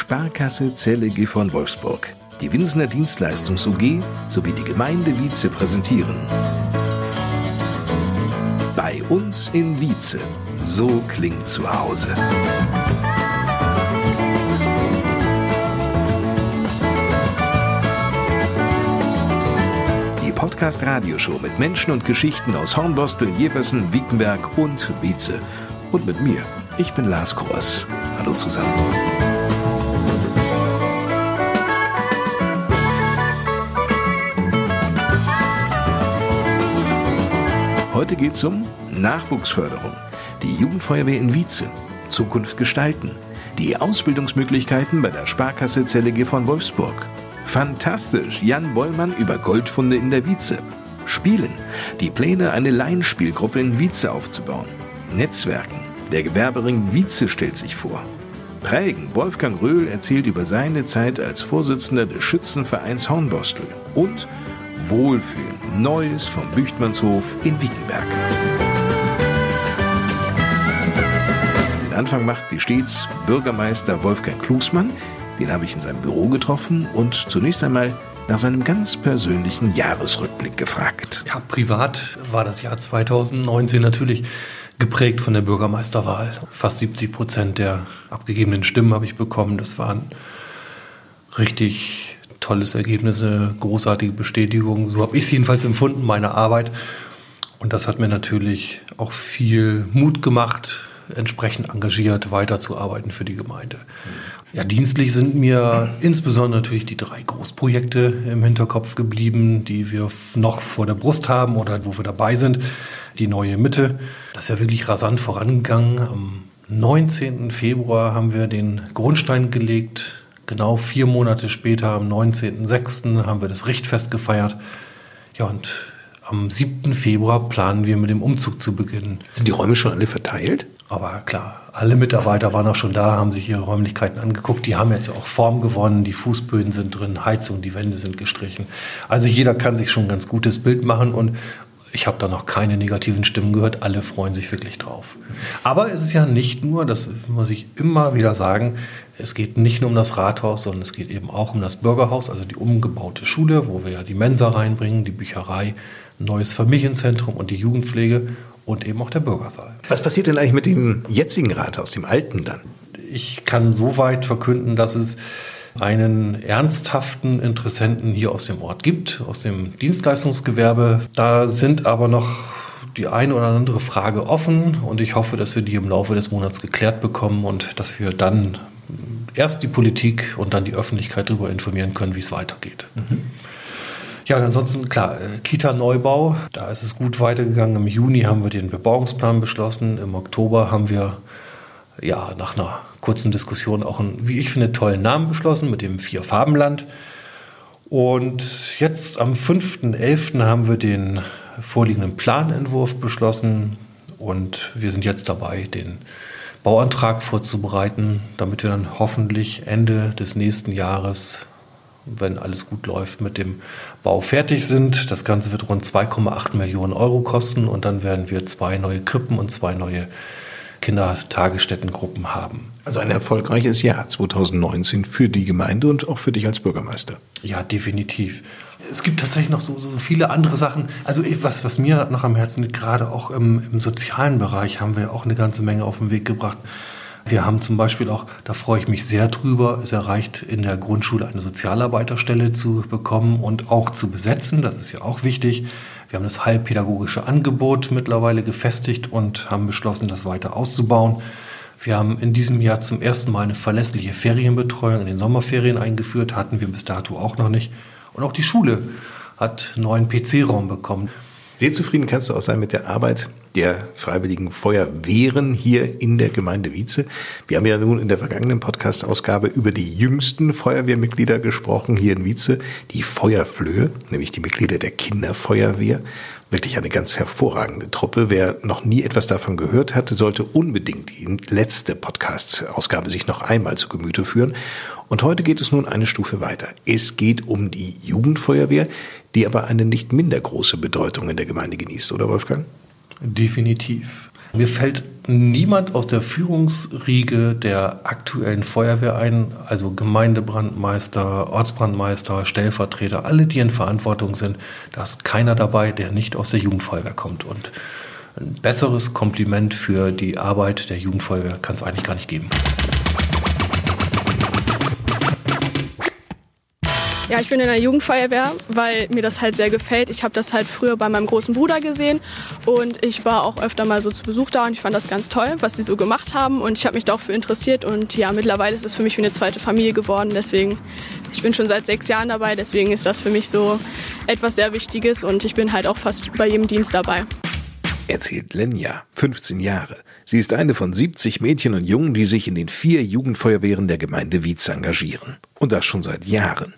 Sparkasse Zelle Gifhorn Wolfsburg, die Winsner Dienstleistungs UG sowie die Gemeinde Wietze präsentieren. Bei uns in Wietze. So klingt zu Hause. Die Podcast-Radioshow mit Menschen und Geschichten aus Hornbostel, Jeversen, Wiekenberg und Wietze. Und mit mir. Ich bin Lars Kors. Hallo zusammen. Heute geht es um Nachwuchsförderung, die Jugendfeuerwehr in Wietze, Zukunft gestalten, die Ausbildungsmöglichkeiten bei der Sparkasse Zelle von Wolfsburg. Fantastisch, Jan Bollmann über Goldfunde in der Wietze. Spielen, die Pläne, eine Laienspielgruppe in Wietze aufzubauen. Netzwerken, der Gewerbering Wietze stellt sich vor. Prägen, Wolfgang Röhl erzählt über seine Zeit als Vorsitzender des Schützenvereins Hornbostel. Und Wohlfühlen, Neues vom Büchtmannshof in Wiekenberg. Den Anfang macht wie stets Bürgermeister Wolfgang Klugsmann. Den habe ich in seinem Büro getroffen und zunächst einmal nach seinem ganz persönlichen Jahresrückblick gefragt. Ja, privat war das Jahr 2019 natürlich geprägt von der Bürgermeisterwahl. Fast 70 Prozent der abgegebenen Stimmen habe ich bekommen. Das waren richtig tolles Ergebnis, eine großartige Bestätigung. So habe ich es jedenfalls empfunden, meine Arbeit. Und das hat mir natürlich auch viel Mut gemacht, entsprechend engagiert weiterzuarbeiten für die Gemeinde. Ja, dienstlich sind mir insbesondere natürlich die drei Großprojekte im Hinterkopf geblieben, die wir noch vor der Brust haben oder wo wir dabei sind. Die neue Mitte, das ist ja wirklich rasant vorangegangen. Am 19. Februar haben wir den Grundstein gelegt Genau vier Monate später, am 19.06., haben wir das Richtfest gefeiert. Ja, und am 7. Februar planen wir mit dem Umzug zu beginnen. Sind die Räume schon alle verteilt? Aber klar, alle Mitarbeiter waren auch schon da, haben sich ihre Räumlichkeiten angeguckt. Die haben jetzt auch Form gewonnen, die Fußböden sind drin, Heizung, die Wände sind gestrichen. Also jeder kann sich schon ein ganz gutes Bild machen und ich habe da noch keine negativen Stimmen gehört. Alle freuen sich wirklich drauf. Aber es ist ja nicht nur, das muss ich immer wieder sagen, es geht nicht nur um das Rathaus, sondern es geht eben auch um das Bürgerhaus, also die umgebaute Schule, wo wir ja die Mensa reinbringen, die Bücherei, ein neues Familienzentrum und die Jugendpflege und eben auch der Bürgersaal. Was passiert denn eigentlich mit dem jetzigen Rathaus, dem alten dann? Ich kann soweit verkünden, dass es einen ernsthaften Interessenten hier aus dem Ort gibt, aus dem Dienstleistungsgewerbe. Da sind aber noch die eine oder andere Frage offen und ich hoffe, dass wir die im Laufe des Monats geklärt bekommen und dass wir dann erst die Politik und dann die Öffentlichkeit darüber informieren können, wie es weitergeht. Mhm. Ja, ansonsten klar, äh, Kita-Neubau, da ist es gut weitergegangen. Im Juni haben wir den Bebauungsplan beschlossen. Im Oktober haben wir ja nach einer kurzen Diskussion auch einen, wie ich finde, tollen Namen beschlossen mit dem Vier-Farbenland. Und jetzt am 5.11. haben wir den vorliegenden Planentwurf beschlossen und wir sind jetzt dabei, den Bauantrag vorzubereiten, damit wir dann hoffentlich Ende des nächsten Jahres, wenn alles gut läuft, mit dem Bau fertig sind. Das Ganze wird rund 2,8 Millionen Euro kosten und dann werden wir zwei neue Krippen und zwei neue Kindertagesstättengruppen haben. Also ein erfolgreiches Jahr 2019 für die Gemeinde und auch für dich als Bürgermeister. Ja, definitiv. Es gibt tatsächlich noch so, so viele andere Sachen. Also was, was mir noch am Herzen liegt, gerade auch im, im sozialen Bereich haben wir auch eine ganze Menge auf den Weg gebracht. Wir haben zum Beispiel auch, da freue ich mich sehr drüber, es erreicht, in der Grundschule eine Sozialarbeiterstelle zu bekommen und auch zu besetzen. Das ist ja auch wichtig. Wir haben das heilpädagogische Angebot mittlerweile gefestigt und haben beschlossen, das weiter auszubauen. Wir haben in diesem Jahr zum ersten Mal eine verlässliche Ferienbetreuung in den Sommerferien eingeführt, hatten wir bis dato auch noch nicht. Und auch die Schule hat neuen PC-Raum bekommen. Sehr zufrieden kannst du auch sein mit der Arbeit der Freiwilligen Feuerwehren hier in der Gemeinde Wietze. Wir haben ja nun in der vergangenen Podcast-Ausgabe über die jüngsten Feuerwehrmitglieder gesprochen hier in Wietze, die Feuerflöhe, nämlich die Mitglieder der Kinderfeuerwehr. Wirklich eine ganz hervorragende Truppe. Wer noch nie etwas davon gehört hatte, sollte unbedingt die letzte Podcast-Ausgabe sich noch einmal zu Gemüte führen. Und heute geht es nun eine Stufe weiter. Es geht um die Jugendfeuerwehr, die aber eine nicht minder große Bedeutung in der Gemeinde genießt, oder Wolfgang? Definitiv. Mir fällt niemand aus der Führungsriege der aktuellen Feuerwehr ein, also Gemeindebrandmeister, Ortsbrandmeister, Stellvertreter, alle, die in Verantwortung sind. Da ist keiner dabei, der nicht aus der Jugendfeuerwehr kommt. Und ein besseres Kompliment für die Arbeit der Jugendfeuerwehr kann es eigentlich gar nicht geben. Ja, ich bin in der Jugendfeuerwehr, weil mir das halt sehr gefällt. Ich habe das halt früher bei meinem großen Bruder gesehen und ich war auch öfter mal so zu Besuch da und ich fand das ganz toll, was die so gemacht haben und ich habe mich da auch für interessiert und ja, mittlerweile ist es für mich wie eine zweite Familie geworden. Deswegen, ich bin schon seit sechs Jahren dabei, deswegen ist das für mich so etwas sehr Wichtiges und ich bin halt auch fast bei jedem Dienst dabei. Erzählt Lenja, 15 Jahre. Sie ist eine von 70 Mädchen und Jungen, die sich in den vier Jugendfeuerwehren der Gemeinde Wietz engagieren. Und das schon seit Jahren.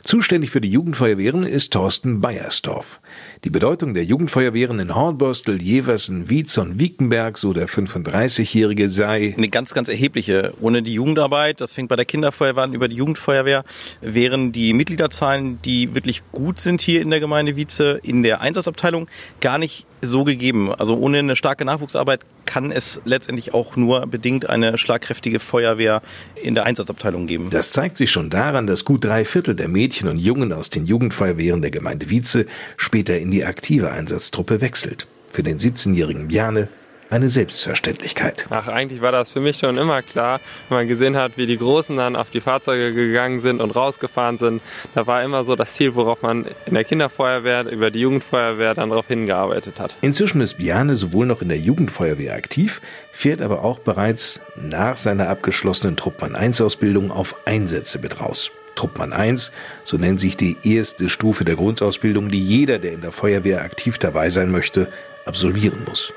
Zuständig für die Jugendfeuerwehren ist Thorsten Beiersdorf. Die Bedeutung der Jugendfeuerwehren in Hornbostel, Jeversen, Wietz und Wiekenberg, so der 35-Jährige sei eine ganz, ganz erhebliche. Ohne die Jugendarbeit, das fängt bei der Kinderfeuerwehr an, über die Jugendfeuerwehr, wären die Mitgliederzahlen, die wirklich gut sind hier in der Gemeinde Wietze, in der Einsatzabteilung gar nicht so gegeben. Also ohne eine starke Nachwuchsarbeit kann es letztendlich auch nur bedingt eine schlagkräftige Feuerwehr in der Einsatzabteilung geben. Das zeigt sich schon daran, dass gut drei Viertel der Mädchen und Jungen aus den Jugendfeuerwehren der Gemeinde Wietze später in die aktive Einsatztruppe wechselt. Für den 17-jährigen Bjane eine Selbstverständlichkeit. Ach, eigentlich war das für mich schon immer klar, wenn man gesehen hat, wie die Großen dann auf die Fahrzeuge gegangen sind und rausgefahren sind. Da war immer so das Ziel, worauf man in der Kinderfeuerwehr, über die Jugendfeuerwehr dann darauf hingearbeitet hat. Inzwischen ist Biane sowohl noch in der Jugendfeuerwehr aktiv, fährt aber auch bereits nach seiner abgeschlossenen Truppmann 1 Ausbildung auf Einsätze mit raus. Truppmann 1, so nennt sich die erste Stufe der Grundausbildung, die jeder, der in der Feuerwehr aktiv dabei sein möchte, absolvieren muss.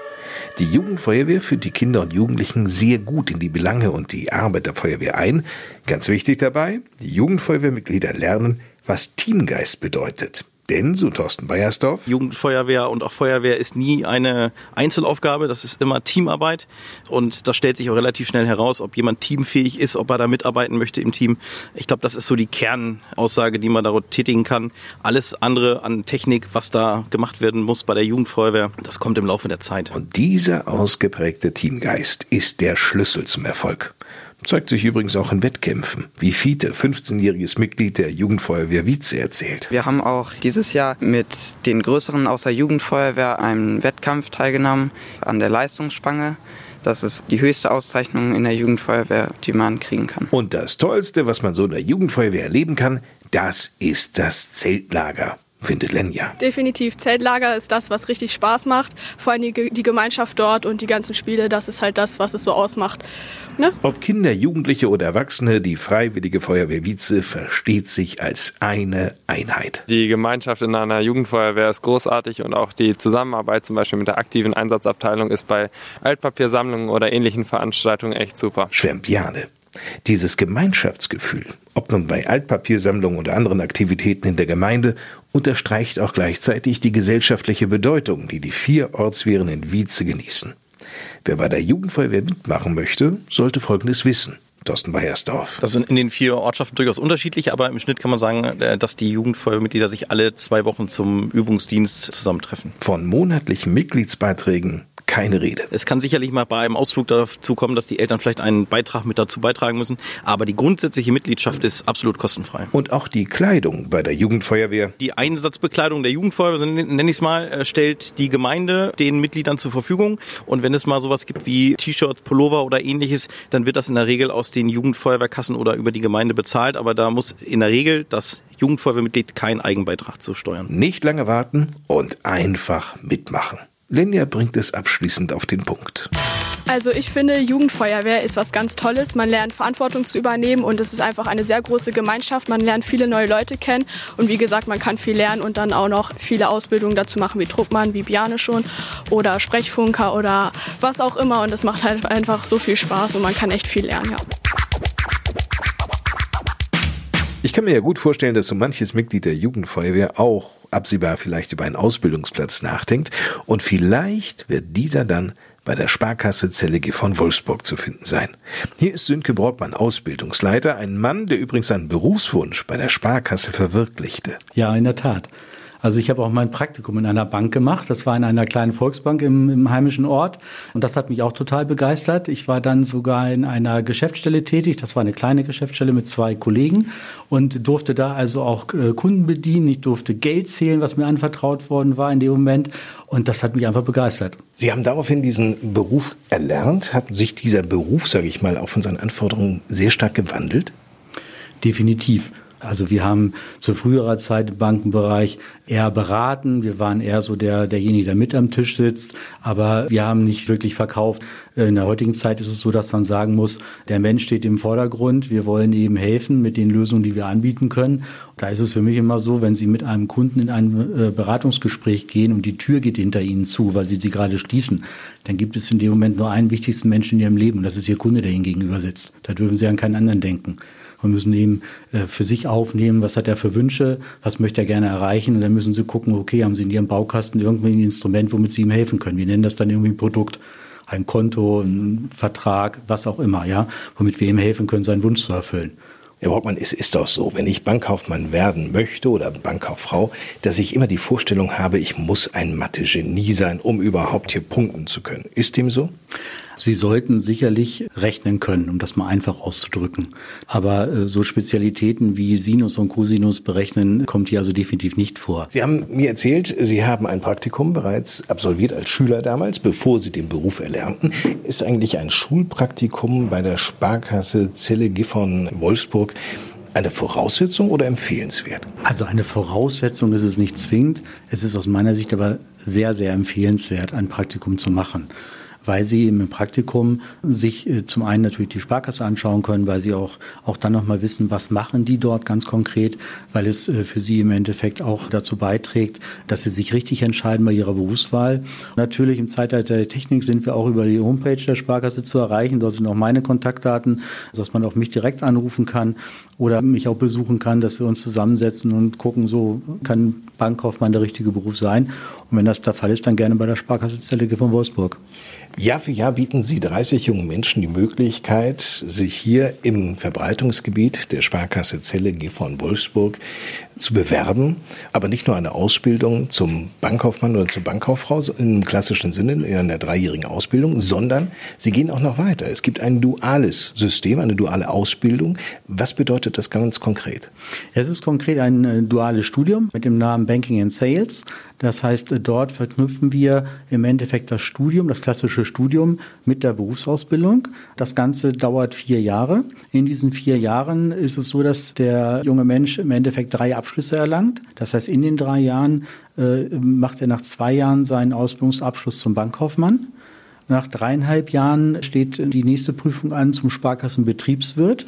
Die Jugendfeuerwehr führt die Kinder und Jugendlichen sehr gut in die Belange und die Arbeit der Feuerwehr ein. Ganz wichtig dabei, die Jugendfeuerwehrmitglieder lernen, was Teamgeist bedeutet. Denn, so Thorsten Beiersdorf, Jugendfeuerwehr und auch Feuerwehr ist nie eine Einzelaufgabe, das ist immer Teamarbeit und das stellt sich auch relativ schnell heraus, ob jemand teamfähig ist, ob er da mitarbeiten möchte im Team. Ich glaube, das ist so die Kernaussage, die man darauf tätigen kann. Alles andere an Technik, was da gemacht werden muss bei der Jugendfeuerwehr, das kommt im Laufe der Zeit. Und dieser ausgeprägte Teamgeist ist der Schlüssel zum Erfolg. Zeigt sich übrigens auch in Wettkämpfen, wie Fiete, 15-jähriges Mitglied der Jugendfeuerwehr Wietze, erzählt. Wir haben auch dieses Jahr mit den größeren aus der Jugendfeuerwehr einen Wettkampf teilgenommen an der Leistungsspange. Das ist die höchste Auszeichnung in der Jugendfeuerwehr, die man kriegen kann. Und das Tollste, was man so in der Jugendfeuerwehr erleben kann, das ist das Zeltlager findet Lenja. Definitiv. Zeltlager ist das, was richtig Spaß macht. Vor allem die, die Gemeinschaft dort und die ganzen Spiele, das ist halt das, was es so ausmacht. Ne? Ob Kinder, Jugendliche oder Erwachsene, die Freiwillige Feuerwehr Wietze versteht sich als eine Einheit. Die Gemeinschaft in einer Jugendfeuerwehr ist großartig und auch die Zusammenarbeit zum Beispiel mit der aktiven Einsatzabteilung ist bei Altpapiersammlungen oder ähnlichen Veranstaltungen echt super. Schwärmt Jane. Dieses Gemeinschaftsgefühl, ob nun bei Altpapiersammlungen oder anderen Aktivitäten in der Gemeinde, unterstreicht auch gleichzeitig die gesellschaftliche Bedeutung, die die vier Ortswehren in Wietze genießen. Wer bei der Jugendfeuerwehr mitmachen möchte, sollte Folgendes wissen. Thorsten Beiersdorf. Das sind in den vier Ortschaften durchaus unterschiedlich, aber im Schnitt kann man sagen, äh, dass die Jugendfeuerwehrmitglieder sich alle zwei Wochen zum Übungsdienst zusammentreffen. Von monatlichen Mitgliedsbeiträgen keine Rede. Es kann sicherlich mal bei einem Ausflug dazu kommen, dass die Eltern vielleicht einen Beitrag mit dazu beitragen müssen, aber die grundsätzliche Mitgliedschaft ist absolut kostenfrei. Und auch die Kleidung bei der Jugendfeuerwehr. Die Einsatzbekleidung der Jugendfeuerwehr, nenne ich es mal, äh, stellt die Gemeinde den Mitgliedern zur Verfügung. Und wenn es mal sowas gibt wie T-Shirts, Pullover oder ähnliches, dann wird das in der Regel aus den Jugendfeuerwehrkassen oder über die Gemeinde bezahlt. Aber da muss in der Regel das Jugendfeuerwehrmitglied keinen Eigenbeitrag zu steuern. Nicht lange warten und einfach mitmachen. Lenja bringt es abschließend auf den Punkt. Also ich finde, Jugendfeuerwehr ist was ganz Tolles. Man lernt Verantwortung zu übernehmen und es ist einfach eine sehr große Gemeinschaft. Man lernt viele neue Leute kennen und wie gesagt, man kann viel lernen und dann auch noch viele Ausbildungen dazu machen, wie Truppmann, wie Biane schon oder Sprechfunker oder was auch immer und es macht halt einfach so viel Spaß und man kann echt viel lernen, ja. Ich kann mir ja gut vorstellen, dass so manches Mitglied der Jugendfeuerwehr auch absehbar vielleicht über einen Ausbildungsplatz nachdenkt und vielleicht wird dieser dann bei der Sparkasse Zellige von Wolfsburg zu finden sein. Hier ist Sönke Brockmann Ausbildungsleiter, ein Mann, der übrigens seinen Berufswunsch bei der Sparkasse verwirklichte. Ja, in der Tat. Also ich habe auch mein Praktikum in einer Bank gemacht. Das war in einer kleinen Volksbank im, im, heimischen Ort. Und das hat mich auch total begeistert. Ich war dann sogar in einer Geschäftsstelle tätig. Das war eine kleine Geschäftsstelle mit zwei Kollegen und durfte da also auch äh, Kunden bedienen. Ich durfte Geld zählen, was mir anvertraut worden war in dem Moment. Und das hat mich einfach begeistert. Sie haben daraufhin diesen Beruf erlernt. Hat sich dieser Beruf, sage ich mal, auch von seinen Anforderungen sehr stark gewandelt? Definitiv. Also wir haben zu früherer Zeit im Bankenbereich eher beraten. Wir waren eher so der, derjenige, der mit am Tisch sitzt. Aber wir haben nicht wirklich verkauft. In der heutigen Zeit ist es so, dass man sagen muss, der Mensch steht im Vordergrund. Wir wollen eben helfen mit den Lösungen, die wir anbieten können. Da ist es für mich immer so, wenn Sie mit einem Kunden in ein äh, Beratungsgespräch gehen und die Tür geht hinter Ihnen zu, weil Sie sie gerade schließen, dann gibt es in dem Moment nur einen wichtigsten Menschen in Ihrem Leben und das ist Ihr Kunde, der Ihnen gegenüber sitzt. Da dürfen Sie an keinen anderen denken und müssen eben äh, für sich aufnehmen, was hat er für Wünsche, was möchte er gerne erreichen und dann müssen sie gucken, okay, haben sie in ihrem Baukasten irgendwie ein Instrument, womit sie ihm helfen können. Wir nennen das dann irgendwie ein Produkt, ein Konto, ein Vertrag, was auch immer, ja, womit wir ihm helfen können, seinen Wunsch zu erfüllen. Herr Brockmann, es ist doch so, wenn ich Bankkaufmann werden möchte oder Bankkauffrau, dass ich immer die Vorstellung habe, ich muss ein Mathe-Genie sein, um überhaupt hier punkten zu können. Ist dem so? Sie sollten sicherlich rechnen können, um das mal einfach auszudrücken. Aber äh, so Spezialitäten wie Sinus und Cosinus berechnen kommt hier also definitiv nicht vor. Sie haben mir erzählt, Sie haben ein Praktikum bereits absolviert als Schüler damals, bevor Sie den Beruf erlernten. Ist eigentlich ein Schulpraktikum bei der Sparkasse Zelle Gifhorn Wolfsburg eine Voraussetzung oder empfehlenswert? Also eine Voraussetzung ist es nicht zwingend. Es ist aus meiner Sicht aber sehr, sehr empfehlenswert, ein Praktikum zu machen weil sie im Praktikum sich äh, zum einen natürlich die Sparkasse anschauen können, weil sie auch, auch dann nochmal wissen, was machen die dort ganz konkret, weil es äh, für sie im Endeffekt auch dazu beiträgt, dass sie sich richtig entscheiden bei ihrer Berufswahl. Natürlich im Zeitalter der Technik sind wir auch über die Homepage der Sparkasse zu erreichen. Dort sind auch meine Kontaktdaten, sodass man auch mich direkt anrufen kann oder mich auch besuchen kann, dass wir uns zusammensetzen und gucken, so kann Bankkaufmann der richtige Beruf sein. Und wenn das der Fall ist, dann gerne bei der Sparkasse Zelle von Wolfsburg. Jahr für Jahr bieten Sie 30 jungen Menschen die Möglichkeit, sich hier im Verbreitungsgebiet der Sparkasse Zelle G von Wolfsburg zu bewerben, aber nicht nur eine Ausbildung zum Bankkaufmann oder zur Bankkauffrau im klassischen Sinne in einer dreijährigen Ausbildung, sondern sie gehen auch noch weiter. Es gibt ein duales System, eine duale Ausbildung. Was bedeutet das ganz konkret? Es ist konkret ein äh, duales Studium mit dem Namen Banking and Sales. Das heißt, äh, dort verknüpfen wir im Endeffekt das Studium, das klassische Studium mit der Berufsausbildung. Das Ganze dauert vier Jahre. In diesen vier Jahren ist es so, dass der junge Mensch im Endeffekt drei Abschlüsse erlangt. Das heißt, in den drei Jahren äh, macht er nach zwei Jahren seinen Ausbildungsabschluss zum Bankkaufmann. Nach dreieinhalb Jahren steht die nächste Prüfung an zum Sparkassenbetriebswirt.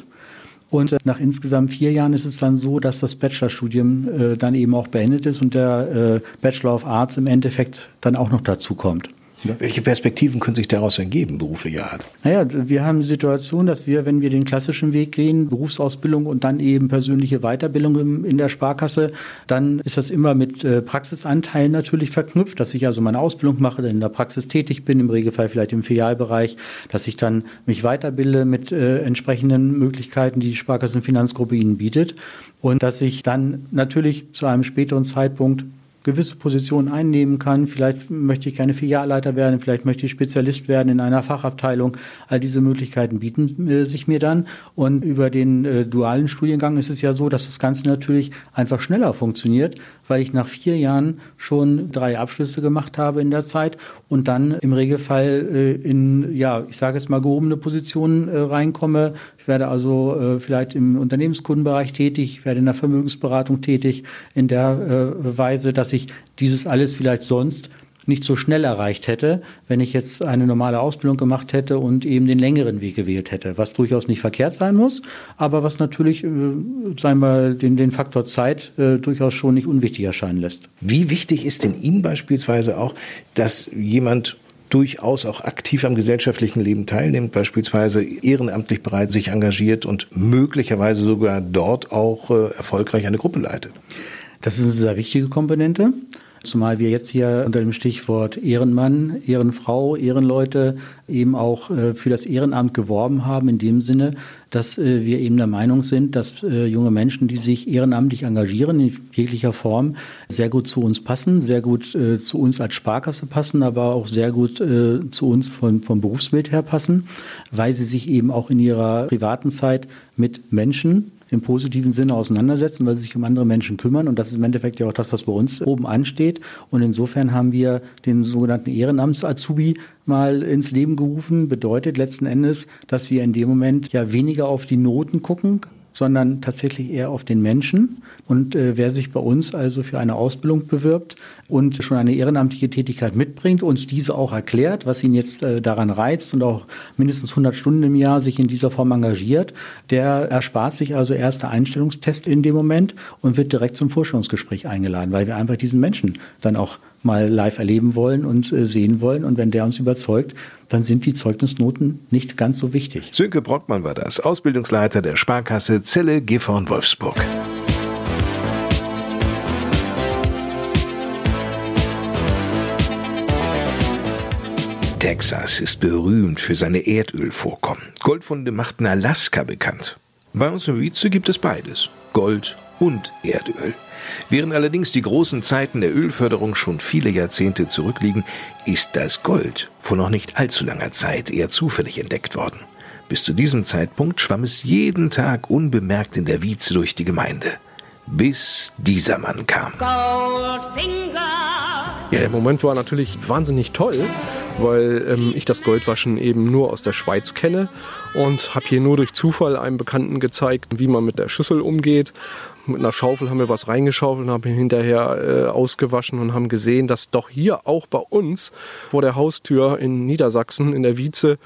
Und nach insgesamt vier Jahren ist es dann so, dass das Bachelorstudium äh, dann eben auch beendet ist und der äh, Bachelor of Arts im Endeffekt dann auch noch dazu kommt. Ja. Welche Perspektiven können sich daraus ergeben, beruflicher Art? Naja, wir haben die Situation, dass wir, wenn wir den klassischen Weg gehen, Berufsausbildung und dann eben persönliche Weiterbildung in der Sparkasse, dann ist das immer mit äh, Praxisanteilen natürlich verknüpft, dass ich also meine Ausbildung mache, in der Praxis tätig bin, im Regelfall vielleicht im Filialbereich, dass ich dann mich weiterbilde mit äh, entsprechenden Möglichkeiten, die die Sparkassenfinanzgruppe Ihnen bietet und dass ich dann natürlich zu einem späteren Zeitpunkt gewisse Positionen einnehmen kann. Vielleicht möchte ich keine Filialleiter werden, vielleicht möchte ich Spezialist werden in einer Fachabteilung. All diese Möglichkeiten bieten äh, sich mir dann. Und über den äh, dualen Studiengang ist es ja so, dass das Ganze natürlich einfach schneller funktioniert, weil ich nach vier Jahren schon drei Abschlüsse gemacht habe in der Zeit und dann im Regelfall äh, in, ja, ich sage jetzt mal gehobene Positionen äh, reinkomme. Ich werde also äh, vielleicht im Unternehmenskundenbereich tätig, ich werde in der Vermögensberatung tätig, in der Weise, dass ich dieses alles vielleicht sonst nicht so schnell erreicht hätte, wenn ich jetzt eine normale Ausbildung gemacht hätte und eben den längeren Weg gewählt hätte, was durchaus nicht verkehrt sein muss, aber was natürlich, äh, sagen wir, den, den Faktor Zeit äh, durchaus schon nicht unwichtig erscheinen lässt. Wie wichtig ist denn Ihnen beispielsweise auch, dass jemand durchaus auch aktiv am gesellschaftlichen Leben teilnimmt, beispielsweise ehrenamtlich bereit sich engagiert und möglicherweise sogar dort auch äh, erfolgreich eine Gruppe leitet? Das ist eine sehr wichtige Komponente. Zumal wir jetzt hier unter dem Stichwort Ehrenmann, Ehrenfrau, Ehrenleute eben auch äh, für das Ehrenamt geworben haben, in dem Sinne, dass äh, wir eben der Meinung sind, dass äh, junge Menschen, die sich ehrenamtlich engagieren, in jeglicher Form, sehr gut zu uns passen, sehr gut zu uns als Sparkasse passen, aber auch sehr gut zu uns von, vom Berufsbild her passen, weil sie sich eben auch in ihrer privaten Zeit mit Menschen im positiven Sinne auseinandersetzen, weil sie sich um andere Menschen kümmern. Und das ist im Endeffekt ja auch das, was bei uns oben ansteht. Und insofern haben wir den sogenannten Ehrenamts-Azubi mal ins Leben gerufen. Bedeutet letzten Endes, dass wir in dem Moment ja weniger auf die Noten gucken, sondern tatsächlich eher auf den Menschen. Und äh, wer sich bei uns also für eine Ausbildung bewirbt und schon eine ehrenamtliche Tätigkeit mitbringt, uns diese auch erklärt, was ihn jetzt äh, daran reizt und auch mindestens 100 Stunden im Jahr sich in dieser Form engagiert, der erspart sich also erste Einstellungstest in dem Moment und wird direkt zum Vorstellungsgespräch eingeladen, weil wir einfach diesen Menschen dann auch mal live erleben wollen und äh, sehen wollen. Und wenn der uns überzeugt, dann sind die Zeugnisnoten nicht ganz so wichtig. Sönke Brockmann war das, Ausbildungsleiter der Sparkasse Zelle Gifhorn Wolfsburg. Texas ist berühmt für seine Erdölvorkommen. Goldfunde machten Alaska bekannt. Bei uns in Wietze gibt es beides, Gold und Erdöl. Während allerdings die großen Zeiten der Ölförderung schon viele Jahrzehnte zurückliegen, ist das Gold vor noch nicht allzu langer Zeit eher zufällig entdeckt worden. Bis zu diesem Zeitpunkt schwamm es jeden Tag unbemerkt in der Wietze durch die Gemeinde. Bis dieser Mann kam. Goldfinger. Ja, der Moment war natürlich wahnsinnig toll, weil ähm, ich das Goldwaschen eben nur aus der Schweiz kenne und habe hier nur durch Zufall einem Bekannten gezeigt, wie man mit der Schüssel umgeht mit einer Schaufel haben wir was reingeschaufelt und haben hinterher äh, ausgewaschen und haben gesehen, dass doch hier auch bei uns vor der Haustür in Niedersachsen in der Wietze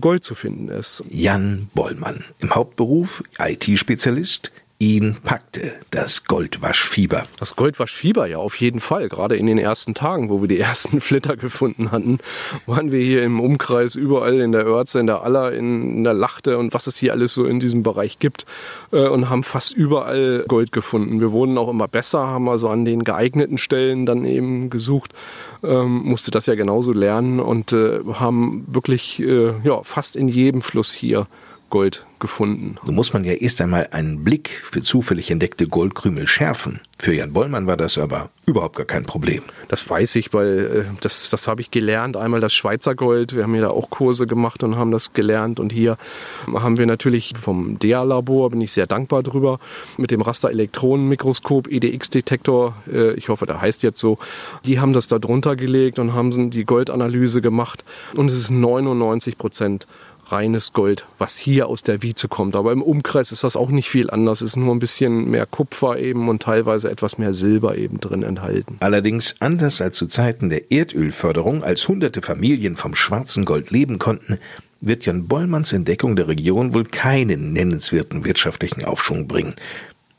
Gold zu finden ist. Jan Bollmann, im Hauptberuf IT-Spezialist, Ihn packte das Goldwaschfieber. Das Goldwaschfieber, ja, auf jeden Fall. Gerade in den ersten Tagen, wo wir die ersten Flitter gefunden hatten, waren wir hier im Umkreis überall in der Örze, in der Aller, in der Lachte und was es hier alles so in diesem Bereich gibt äh, und haben fast überall Gold gefunden. Wir wurden auch immer besser, haben also an den geeigneten Stellen dann eben gesucht, ähm, musste das ja genauso lernen und äh, haben wirklich äh, ja, fast in jedem Fluss hier Gold gefunden. Nun muss man ja erst einmal einen Blick für zufällig entdeckte Goldkrümel schärfen. Für Jan Bollmann war das aber überhaupt gar kein Problem. Das weiß ich, weil äh, das, das habe ich gelernt. Einmal das Schweizer Gold. Wir haben hier da auch Kurse gemacht und haben das gelernt. Und hier haben wir natürlich vom DEA-Labor, bin ich sehr dankbar drüber, mit dem Rasterelektronenmikroskop, EDX-Detektor, äh, ich hoffe, der heißt jetzt so, die haben das da drunter gelegt und haben die Goldanalyse gemacht. Und es ist 99 Prozent reines Gold, was hier aus der Wieze kommt. Aber im Umkreis ist das auch nicht viel anders. Es ist nur ein bisschen mehr Kupfer eben und teilweise etwas mehr Silber eben drin enthalten. Allerdings anders als zu Zeiten der Erdölförderung, als hunderte Familien vom schwarzen Gold leben konnten, wird Jan Bollmanns Entdeckung der Region wohl keinen nennenswerten wirtschaftlichen Aufschwung bringen.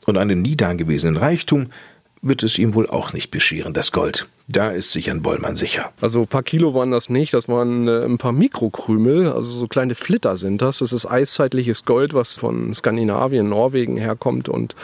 Und einen nie dagewesenen Reichtum wird es ihm wohl auch nicht bescheren, das Gold. Da ist sich ein Bollmann sicher. Also ein paar Kilo waren das nicht, das waren äh, ein paar Mikrokrümel, also so kleine Flitter sind das. Das ist eiszeitliches Gold, was von Skandinavien, Norwegen herkommt und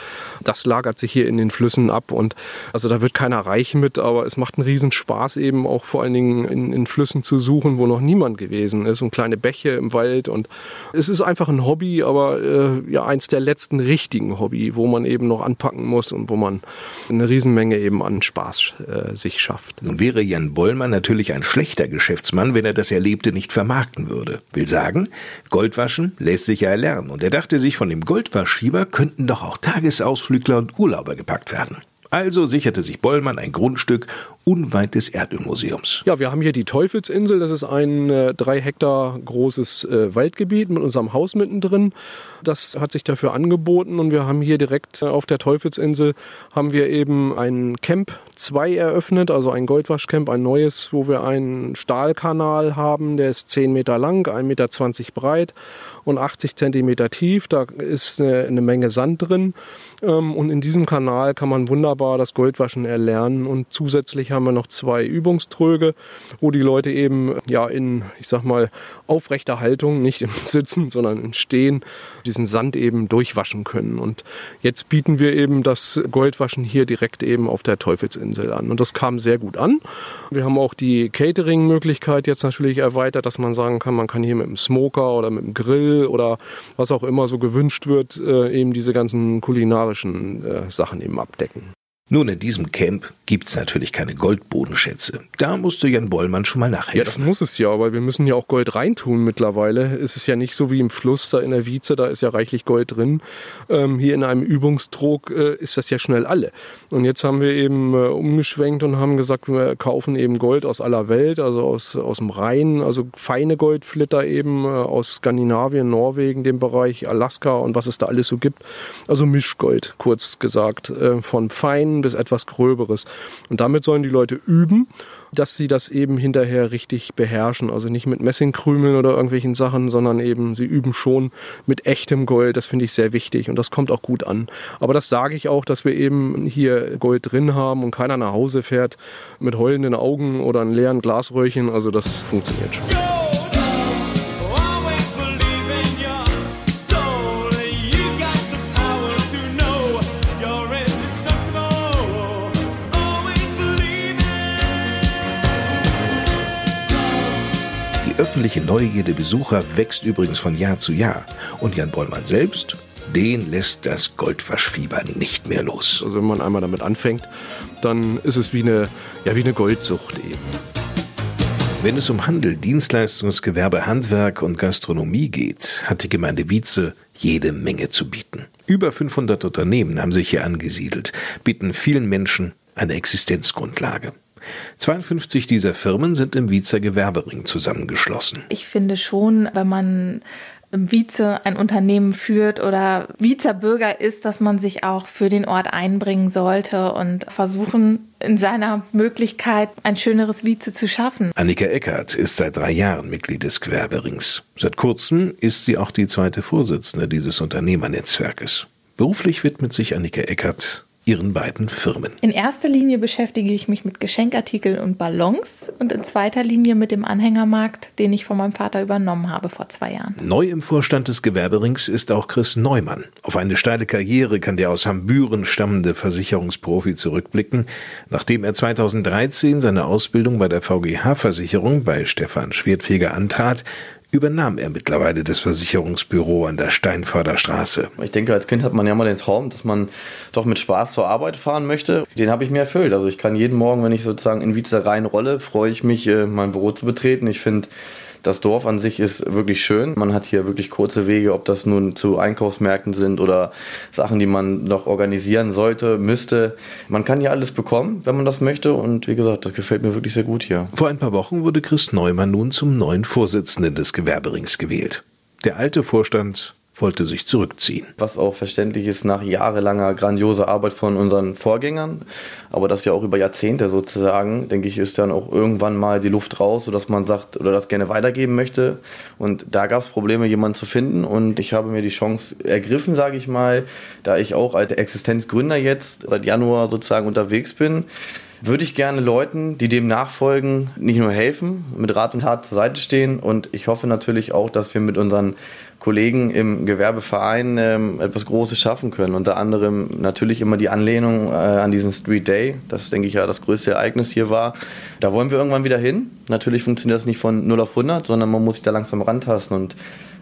das lagert sich hier in den Flüssen ab und also da wird keiner reich mit, aber es macht einen riesen Spaß eben auch vor allen Dingen in, in Flüssen zu suchen, wo noch niemand gewesen ist und kleine Bäche im Wald und es ist einfach ein Hobby, aber äh, ja eins der letzten richtigen Hobby, wo man eben noch anpacken muss und wo man eine Riesenmenge eben an Spaß äh, sich schafft schafft. Nun wäre Jan Bollmann natürlich ein schlechter Geschäftsmann, wenn er das Erlebte nicht vermarkten würde. Will sagen, Goldwaschen lässt sich ja erlernen. Und er dachte sich, von dem Goldwaschschieber könnten doch auch Tagesausflügler und Urlauber gepackt werden. Also sicherte sich Bollmann ein Grundstück unweit des Erdölmuseums. Ja, wir haben hier die Teufelsinsel. Das ist ein äh, drei Hektar großes äh, Waldgebiet mit unserem Haus mittendrin. Das hat sich dafür angeboten und wir haben hier direkt äh, auf der Teufelsinsel haben wir eben ein Camp 2 eröffnet, also ein Goldwaschcamp, ein neues, wo wir einen Stahlkanal haben, der ist 10 Meter lang, 1,20 Meter breit und 80 Zentimeter tief. Da ist eine, eine Menge Sand drin ähm, und in diesem Kanal kann man wunderbar wunderbar das Goldwaschen erlernen. Und zusätzlich haben wir noch zwei Übungströge, wo die Leute eben ja in, ich sag mal, aufrechter Haltung, nicht im Sitzen, sondern im Stehen, diesen Sand eben durchwaschen können. Und jetzt bieten wir eben das Goldwaschen hier direkt eben auf der Teufelsinsel an. Und das kam sehr gut an. Wir haben auch die Catering-Möglichkeit jetzt natürlich erweitert, dass man sagen kann, man kann hier mit dem Smoker oder mit dem Grill oder was auch immer so gewünscht wird, äh, eben diese ganzen kulinarischen äh, Sachen eben abdecken. Nun, in diesem Camp gibt's natürlich keine Goldbodenschätze. Da musste Jan Bollmann schon mal nachhelfen. Ja, das muss es ja, weil wir müssen ja auch Gold reintun mittlerweile. Es ist ja nicht so wie im Fluss, da in der Wietze, da ist ja reichlich Gold drin. Ähm, hier in einem Übungstrog äh, ist das ja schnell alle. Und jetzt haben wir eben äh, umgeschwenkt und haben gesagt, wir kaufen eben Gold aus aller Welt, also aus, aus dem Rhein, also feine Goldflitter eben äh, aus Skandinavien, Norwegen, dem Bereich Alaska und was es da alles so gibt. Also Mischgold, kurz gesagt, äh, von fein bis etwas Gröberes. Und damit sollen die Leute üben, dass sie das eben hinterher richtig beherrschen. Also nicht mit Messingkrümeln oder irgendwelchen Sachen, sondern eben sie üben schon mit echtem Gold. Das finde ich sehr wichtig und das kommt auch gut an. Aber das sage ich auch, dass wir eben hier Gold drin haben und keiner nach Hause fährt mit heulenden Augen oder einem leeren Glasröhrchen. Also das funktioniert schon. Öffentliche Neugier der Besucher wächst übrigens von Jahr zu Jahr. Und Jan Bollmann selbst, den lässt das Goldwaschfieber nicht mehr los. Also wenn man einmal damit anfängt, dann ist es wie eine, ja, wie eine Goldsucht eben. Wenn es um Handel, Dienstleistungsgewerbe, Handwerk und Gastronomie geht, hat die Gemeinde Wietze jede Menge zu bieten. Über 500 Unternehmen haben sich hier angesiedelt, bieten vielen Menschen eine Existenzgrundlage. 52 dieser Firmen sind im Wiezer Gewerbering zusammengeschlossen. Ich finde schon, wenn man im Vize ein Unternehmen führt oder Wiezer Bürger ist, dass man sich auch für den Ort einbringen sollte und versuchen, in seiner Möglichkeit ein schöneres Vize zu schaffen. Annika Eckert ist seit drei Jahren Mitglied des Gewerberings. Seit kurzem ist sie auch die zweite Vorsitzende dieses Unternehmernetzwerkes. Beruflich widmet sich Annika Eckert Ihren beiden Firmen? In erster Linie beschäftige ich mich mit Geschenkartikeln und Ballons und in zweiter Linie mit dem Anhängermarkt, den ich von meinem Vater übernommen habe vor zwei Jahren. Neu im Vorstand des Gewerberings ist auch Chris Neumann. Auf eine steile Karriere kann der aus Hambüren stammende Versicherungsprofi zurückblicken, nachdem er 2013 seine Ausbildung bei der VGH-Versicherung bei Stefan Schwertfeger antrat, übernahm er mittlerweile das Versicherungsbüro an der Steinförderstraße. Ich denke, als Kind hat man ja mal den Traum, dass man doch mit Spaß zur Arbeit fahren möchte. Den habe ich mir erfüllt. Also ich kann jeden Morgen, wenn ich sozusagen in Wiezer reinrolle, freue ich mich, äh, mein Büro zu betreten. Ich finde das Dorf an sich ist wirklich schön. Man hat hier wirklich kurze Wege, ob das nun zu Einkaufsmärkten sind oder Sachen, die man noch organisieren sollte, müsste. Man kann hier alles bekommen, wenn man das möchte. Und wie gesagt, das gefällt mir wirklich sehr gut hier. Vor ein paar Wochen wurde Chris Neumann nun zum neuen Vorsitzenden des Gewerberings gewählt. Der alte Vorstand wollte sich zurückziehen. Was auch verständlich ist nach jahrelanger grandioser Arbeit von unseren Vorgängern, aber das ja auch über Jahrzehnte sozusagen, denke ich, ist dann auch irgendwann mal die Luft raus, sodass man sagt oder das gerne weitergeben möchte. Und da gab es Probleme, jemanden zu finden und ich habe mir die Chance ergriffen, sage ich mal, da ich auch als Existenzgründer jetzt seit Januar sozusagen unterwegs bin, würde ich gerne Leuten, die dem nachfolgen, nicht nur helfen, mit Rat und Tat zur Seite stehen und ich hoffe natürlich auch, dass wir mit unseren Kollegen im Gewerbeverein ähm, etwas Großes schaffen können. Unter anderem natürlich immer die Anlehnung äh, an diesen Street Day, das denke ich ja das größte Ereignis hier war. Da wollen wir irgendwann wieder hin. Natürlich funktioniert das nicht von 0 auf 100, sondern man muss sich da langsam rantasten und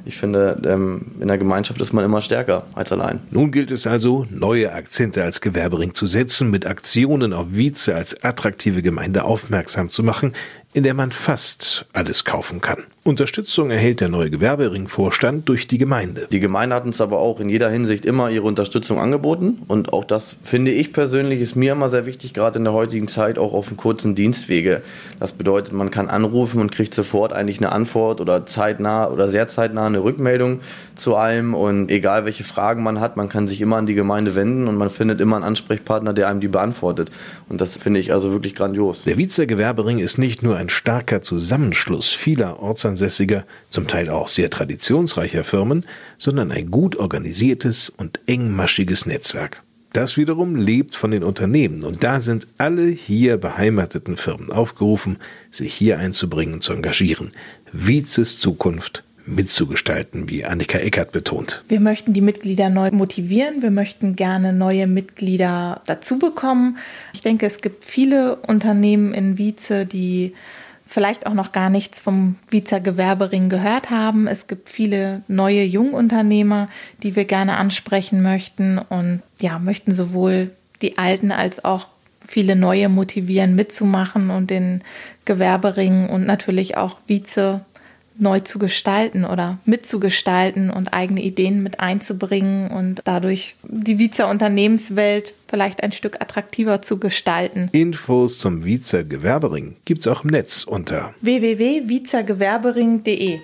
ich finde, ähm, in der Gemeinschaft ist man immer stärker als allein. Nun gilt es also, neue Akzente als Gewerbering zu setzen, mit Aktionen auf Wietze als attraktive Gemeinde aufmerksam zu machen, in der man fast alles kaufen kann. Unterstützung erhält der neue Gewerberingvorstand durch die Gemeinde. Die Gemeinde hat uns aber auch in jeder Hinsicht immer ihre Unterstützung angeboten und auch das finde ich persönlich ist mir immer sehr wichtig, gerade in der heutigen Zeit auch auf einem kurzen Dienstwege. Das bedeutet, man kann anrufen und kriegt sofort eigentlich eine Antwort oder zeitnah oder sehr zeitnah eine Rückmeldung zu allem und egal welche Fragen man hat, man kann sich immer an die Gemeinde wenden und man findet immer einen Ansprechpartner, der einem die beantwortet und das finde ich also wirklich grandios. Der Wiezer Gewerbering ist nicht nur ein starker Zusammenschluss vieler ortsansässiger, zum Teil auch sehr traditionsreicher Firmen, sondern ein gut organisiertes und engmaschiges Netzwerk. Das wiederum lebt von den Unternehmen und da sind alle hier beheimateten Firmen aufgerufen, sich hier einzubringen und zu engagieren. Vizes Zukunft mitzugestalten, wie Annika Eckert betont. Wir möchten die Mitglieder neu motivieren. Wir möchten gerne neue Mitglieder dazu bekommen. Ich denke, es gibt viele Unternehmen in Vize, die vielleicht auch noch gar nichts vom Vizer Gewerbering gehört haben. Es gibt viele neue Jungunternehmer, die wir gerne ansprechen möchten und ja, möchten sowohl die alten als auch viele neue motivieren, mitzumachen und den Gewerbering und natürlich auch Vize neu zu gestalten oder mitzugestalten und eigene Ideen mit einzubringen und dadurch die Vizer Unternehmenswelt vielleicht ein Stück attraktiver zu gestalten. Infos zum Vizer Gewerbering gibt's auch im Netz unter www.vizergewerbering.de.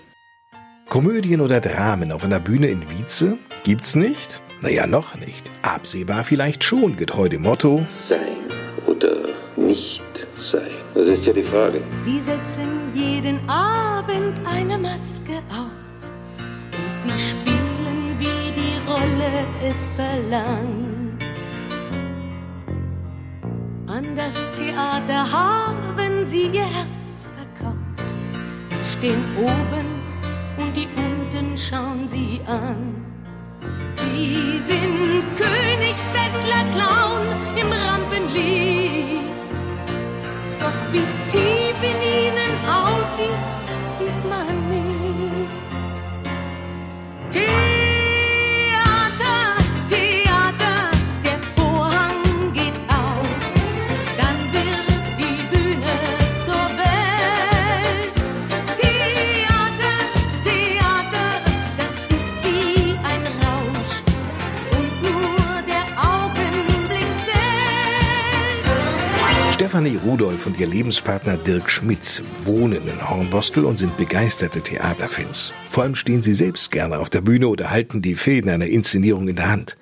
Komödien oder Dramen auf einer Bühne in Vize gibt's nicht? Naja, noch nicht. Absehbar vielleicht schon, getreu dem Motto Sein oder nicht sein. Das ist ja die Frage. Sie setzen jeden Abend eine Maske auf und sie spielen, wie die Rolle es verlangt. An das Theater haben sie ihr Herz verkauft. Sie stehen oben und die unten schauen sie an. Sie sind König, Bettler, Clown im Rampenlicht. Wie's tief in ihnen aussieht, sieht man nicht. Theater, Stefanie Rudolph und ihr Lebenspartner Dirk Schmidt wohnen in Hornbostel und sind begeisterte Theaterfans. Vor allem stehen sie selbst gerne auf der Bühne oder halten die Fäden einer Inszenierung in der Hand.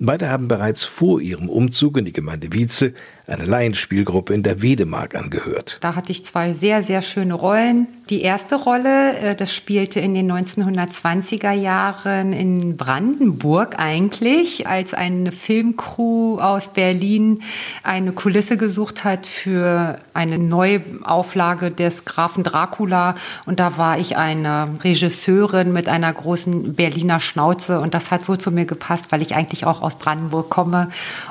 Beide haben bereits vor ihrem Umzug in die Gemeinde Wietze eine Laienspielgruppe in der Wedemark angehört. Da hatte ich zwei sehr, sehr schöne Rollen. Die erste Rolle, äh, das spielte in den 1920er Jahren in Brandenburg eigentlich, als eine Filmcrew aus Berlin eine Kulisse gesucht hat für eine Neuauflage des Grafen Dracula. Und da war ich eine Regisseurin mit einer großen Berliner Schnauze. Und das hat so zu mir gepasst, weil ich eigentlich auch aus Brandenburg komme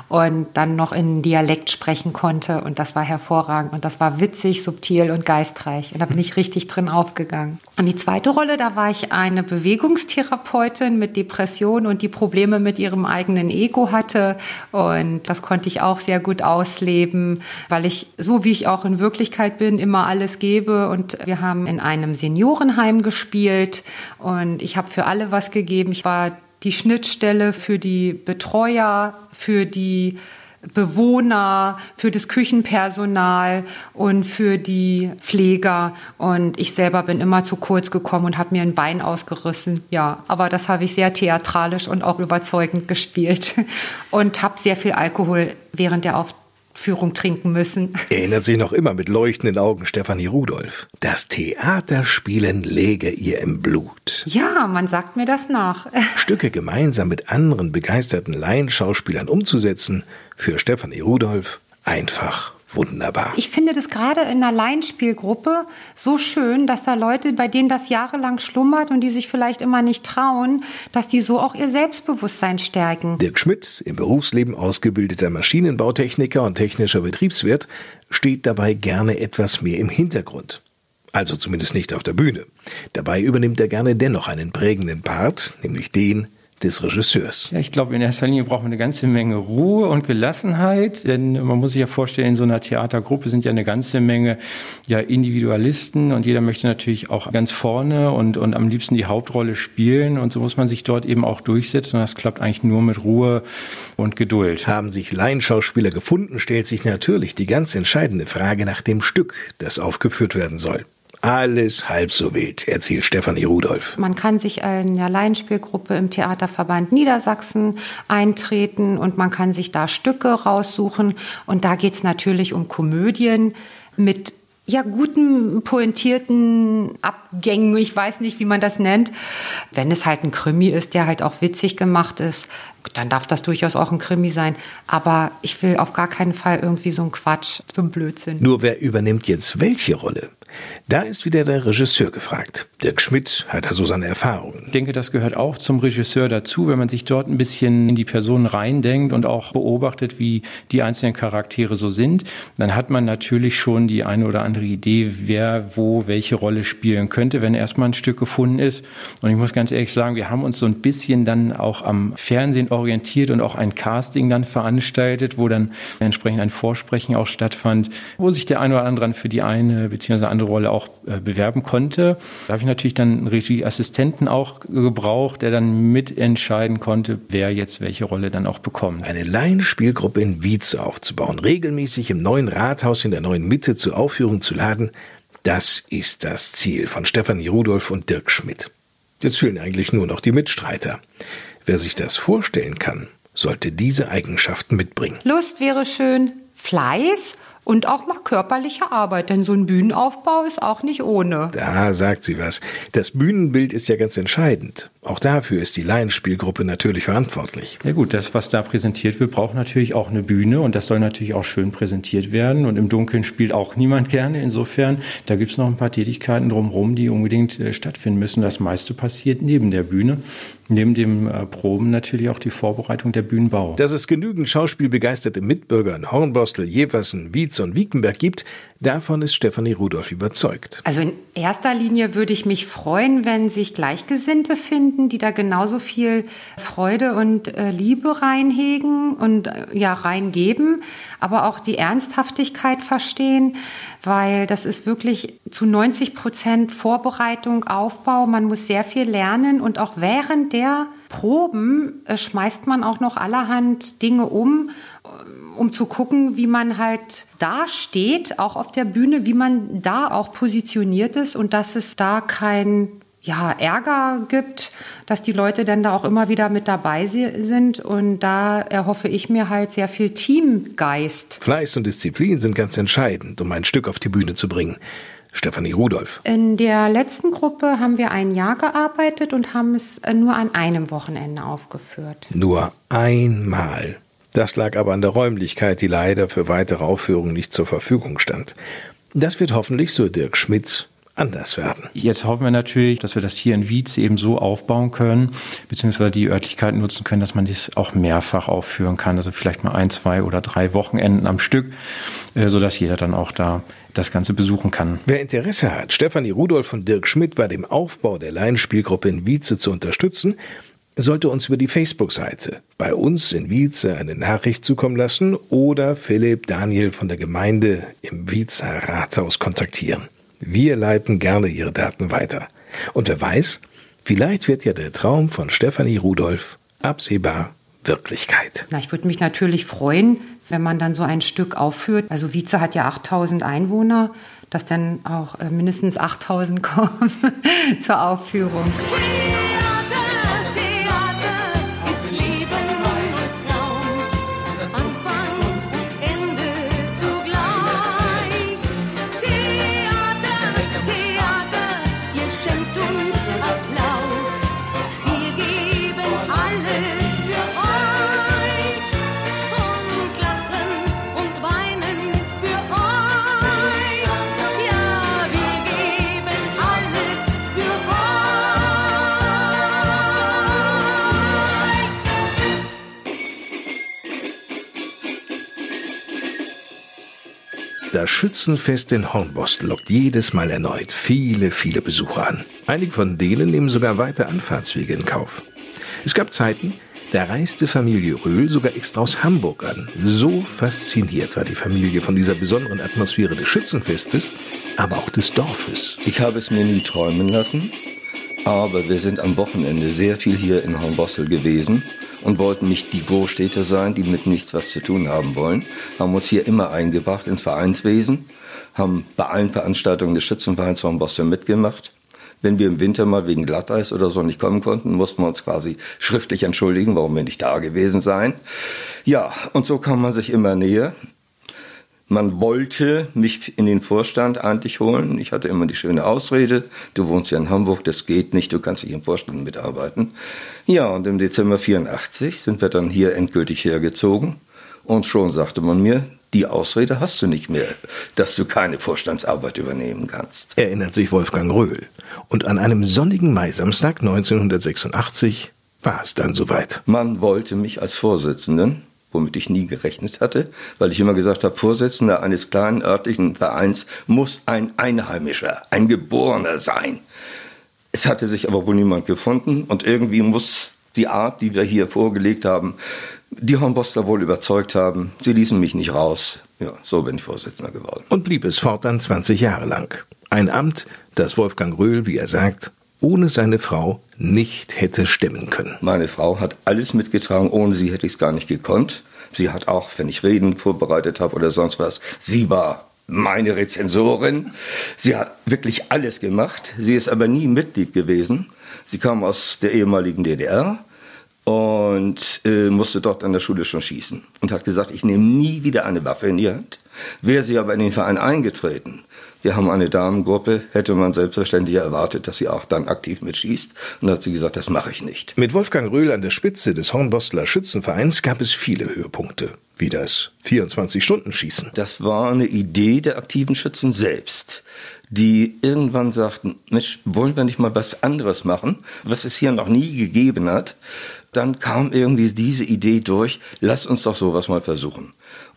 und dann noch in Dialekt sprechen konnte. Und das war hervorragend. Und das war witzig, subtil und geistreich. Und da bin ich richtig drin aufgegangen. Und die zweite Rolle, da war ich eine Bewegungstherapeutin mit Depression und die Probleme mit ihrem eigenen Ego hatte. Und das konnte ich auch sehr gut ausleben, weil ich, so wie ich auch in Wirklichkeit bin, immer alles gebe. Und wir haben in einem Seniorenheim gespielt und ich habe für alle was gegeben. Ich war die Schnittstelle für die Betreuer, für die Bewohner, für das Küchenpersonal und für die Pfleger. Und ich selber bin immer zu kurz gekommen und habe mir ein Bein ausgerissen. Ja, aber das habe ich sehr theatralisch und auch überzeugend gespielt und habe sehr viel Alkohol während der Aufführung trinken müssen. Erinnert sich noch immer mit leuchtenden Augen Stefanie Rudolph. Das Theaterspielen läge ihr im Blut. Ja, man sagt mir das nach. Stücke gemeinsam mit anderen begeisterten Laienschauspielern umzusetzen, für Stefanie Rudolph einfach wunderbar. Ich finde das gerade in einer Laienspielgruppe so schön, dass da Leute, bei denen das jahrelang schlummert und die sich vielleicht immer nicht trauen, dass die so auch ihr Selbstbewusstsein stärken. Dirk Schmidt, im Berufsleben ausgebildeter Maschinenbautechniker und technischer Betriebswirt, steht dabei gerne etwas mehr im Hintergrund. Also zumindest nicht auf der Bühne. Dabei übernimmt er gerne dennoch einen prägenden Part, nämlich den des Regisseurs. Ja, ich glaube, in erster Linie braucht man eine ganze Menge Ruhe und Gelassenheit, denn man muss sich ja vorstellen, in so einer Theatergruppe sind ja eine ganze Menge ja, Individualisten und jeder möchte natürlich auch ganz vorne und, und am liebsten die Hauptrolle spielen und so muss man sich dort eben auch durchsetzen und das klappt eigentlich nur mit Ruhe und Geduld. Haben sich Laienschauspieler gefunden, stellt sich natürlich die ganz entscheidende Frage nach dem Stück, das aufgeführt werden soll. Alles halb so wild, erzählt Stefanie Rudolph. Man kann sich in der Laienspielgruppe im Theaterverband Niedersachsen eintreten und man kann sich da Stücke raussuchen. Und da geht es natürlich um Komödien mit ja, guten, pointierten Abgängen, ich weiß nicht, wie man das nennt. Wenn es halt ein Krimi ist, der halt auch witzig gemacht ist, dann darf das durchaus auch ein Krimi sein. Aber ich will auf gar keinen Fall irgendwie so ein Quatsch, so ein Blödsinn. Nur wer übernimmt jetzt welche Rolle? Da ist wieder der Regisseur gefragt. Dirk Schmidt hat da so seine Erfahrungen. Ich denke, das gehört auch zum Regisseur dazu, wenn man sich dort ein bisschen in die Person reindenkt und auch beobachtet, wie die einzelnen Charaktere so sind, dann hat man natürlich schon die eine oder andere Idee, wer wo welche Rolle spielen könnte, wenn erstmal ein Stück gefunden ist. Und ich muss ganz ehrlich sagen, wir haben uns so ein bisschen dann auch am Fernsehen orientiert und auch ein Casting dann veranstaltet, wo dann entsprechend ein Vorsprechen auch stattfand, wo sich der eine oder andere für die eine bzw. andere Rolle auch äh, bewerben konnte. Da habe ich natürlich dann einen Regieassistenten auch gebraucht, der dann mitentscheiden konnte, wer jetzt welche Rolle dann auch bekommt. Eine Laienspielgruppe in Wietze aufzubauen, regelmäßig im neuen Rathaus in der neuen Mitte zur Aufführung zu laden, das ist das Ziel von Stefanie Rudolph und Dirk Schmidt. Jetzt fehlen eigentlich nur noch die Mitstreiter. Wer sich das vorstellen kann, sollte diese Eigenschaften mitbringen. Lust wäre schön, Fleiß und auch mal körperliche Arbeit, denn so ein Bühnenaufbau ist auch nicht ohne. Da sagt sie was. Das Bühnenbild ist ja ganz entscheidend. Auch dafür ist die Laienspielgruppe natürlich verantwortlich. Ja gut, das, was da präsentiert wird, braucht natürlich auch eine Bühne und das soll natürlich auch schön präsentiert werden. Und im Dunkeln spielt auch niemand gerne. Insofern, da gibt es noch ein paar Tätigkeiten drumherum, die unbedingt äh, stattfinden müssen. Das meiste passiert neben der Bühne. Neben dem äh, Proben natürlich auch die Vorbereitung der Bühnenbau. Dass es genügend schauspielbegeisterte Mitbürger in Hornbostel, Jeversen, Wietz und Wiekenberg gibt, davon ist Stefanie Rudolph überzeugt. Also in erster Linie würde ich mich freuen, wenn sich Gleichgesinnte finden, die da genauso viel Freude und äh, Liebe reinhegen und äh, ja reingeben, aber auch die Ernsthaftigkeit verstehen, weil das ist wirklich zu 90 Prozent Vorbereitung, Aufbau. Man muss sehr viel lernen und auch während der Proben äh, schmeißt man auch noch allerhand Dinge um, um zu gucken, wie man halt da steht, auch auf der Bühne, wie man da auch positioniert ist und dass es da kein ja, Ärger gibt, dass die Leute dann da auch immer wieder mit dabei sind. Und da erhoffe ich mir halt sehr viel Teamgeist. Fleiß und Disziplin sind ganz entscheidend, um ein Stück auf die Bühne zu bringen. Stefanie Rudolph. In der letzten Gruppe haben wir ein Jahr gearbeitet und haben es nur an einem Wochenende aufgeführt. Nur einmal. Das lag aber an der Räumlichkeit, die leider für weitere Aufführungen nicht zur Verfügung stand. Das wird hoffentlich, so Dirk Schmidt, anders werden. Jetzt hoffen wir natürlich, dass wir das hier in Wietz eben so aufbauen können, beziehungsweise die Örtlichkeiten nutzen können, dass man das auch mehrfach aufführen kann. Also vielleicht mal ein, zwei oder drei Wochenenden am Stück, äh, sodass jeder dann auch da das Ganze besuchen kann. Wer Interesse hat, Stefanie Rudolph und Dirk Schmidt bei dem Aufbau der Laienspielgruppe in Wietze zu unterstützen, sollte uns über die Facebook-Seite bei uns in Wietze eine Nachricht zukommen lassen oder Philipp Daniel von der Gemeinde im Wietzer Rathaus kontaktieren. Wir leiten gerne Ihre Daten weiter. Und wer weiß, vielleicht wird ja der Traum von Stefanie Rudolph absehbar Wirklichkeit. Na, ich würde mich natürlich freuen, wenn man dann so ein Stück aufführt. Also Wietze hat ja 8000 Einwohner, dass dann auch äh, mindestens 8000 kommen zur Aufführung. Schützenfest in Hornbostel lockt jedes Mal erneut viele, viele Besucher an. Einige von denen nehmen sogar weite Anfahrtswege in Kauf. Es gab Zeiten, da reiste Familie Röhl sogar extra aus Hamburg an. So fasziniert war die Familie von dieser besonderen Atmosphäre des Schützenfestes, aber auch des Dorfes. Ich habe es mir nie träumen lassen, aber wir sind am Wochenende sehr viel hier in Hornbostel gewesen und wollten nicht die Großstädter sein, die mit nichts was zu tun haben wollen. Haben uns hier immer eingebracht ins Vereinswesen, haben bei allen Veranstaltungen des Schützenvereins von Boston mitgemacht. Wenn wir im Winter mal wegen Glatteis oder so nicht kommen konnten, mussten wir uns quasi schriftlich entschuldigen, warum wir nicht da gewesen seien. Ja, und so kam man sich immer näher. Man wollte mich in den Vorstand eigentlich holen. Ich hatte immer die schöne Ausrede, du wohnst ja in Hamburg, das geht nicht, du kannst nicht im Vorstand mitarbeiten. Ja, und im Dezember 84 sind wir dann hier endgültig hergezogen. Und schon sagte man mir, die Ausrede hast du nicht mehr, dass du keine Vorstandsarbeit übernehmen kannst. Erinnert sich Wolfgang Röhl. Und an einem sonnigen Maisamstag 1986 war es dann soweit. Man wollte mich als Vorsitzenden womit ich nie gerechnet hatte, weil ich immer gesagt habe, Vorsitzender eines kleinen örtlichen Vereins muss ein Einheimischer, ein Geborener sein. Es hatte sich aber wohl niemand gefunden und irgendwie muss die Art, die wir hier vorgelegt haben, die Hornbostler wohl überzeugt haben. Sie ließen mich nicht raus. Ja, so bin ich Vorsitzender geworden. Und blieb es fortan 20 Jahre lang. Ein Amt, das Wolfgang Röhl, wie er sagt, ohne seine Frau nicht hätte stemmen können. Meine Frau hat alles mitgetragen, ohne sie hätte ich es gar nicht gekonnt. Sie hat auch, wenn ich Reden vorbereitet habe oder sonst was, sie war meine Rezensorin. Sie hat wirklich alles gemacht. Sie ist aber nie Mitglied gewesen. Sie kam aus der ehemaligen DDR und äh, musste dort an der Schule schon schießen und hat gesagt, ich nehme nie wieder eine Waffe in die Hand. Wäre sie aber in den Verein eingetreten, wir haben eine Damengruppe, hätte man selbstverständlich erwartet, dass sie auch dann aktiv mitschießt. Und da hat sie gesagt, das mache ich nicht. Mit Wolfgang Röhl an der Spitze des Hornbostler Schützenvereins gab es viele Höhepunkte, wie das 24-Stunden-Schießen. Das war eine Idee der aktiven Schützen selbst die irgendwann sagten, Mensch, wollen wir nicht mal was anderes machen, was es hier noch nie gegeben hat. Dann kam irgendwie diese Idee durch, lass uns doch sowas mal versuchen.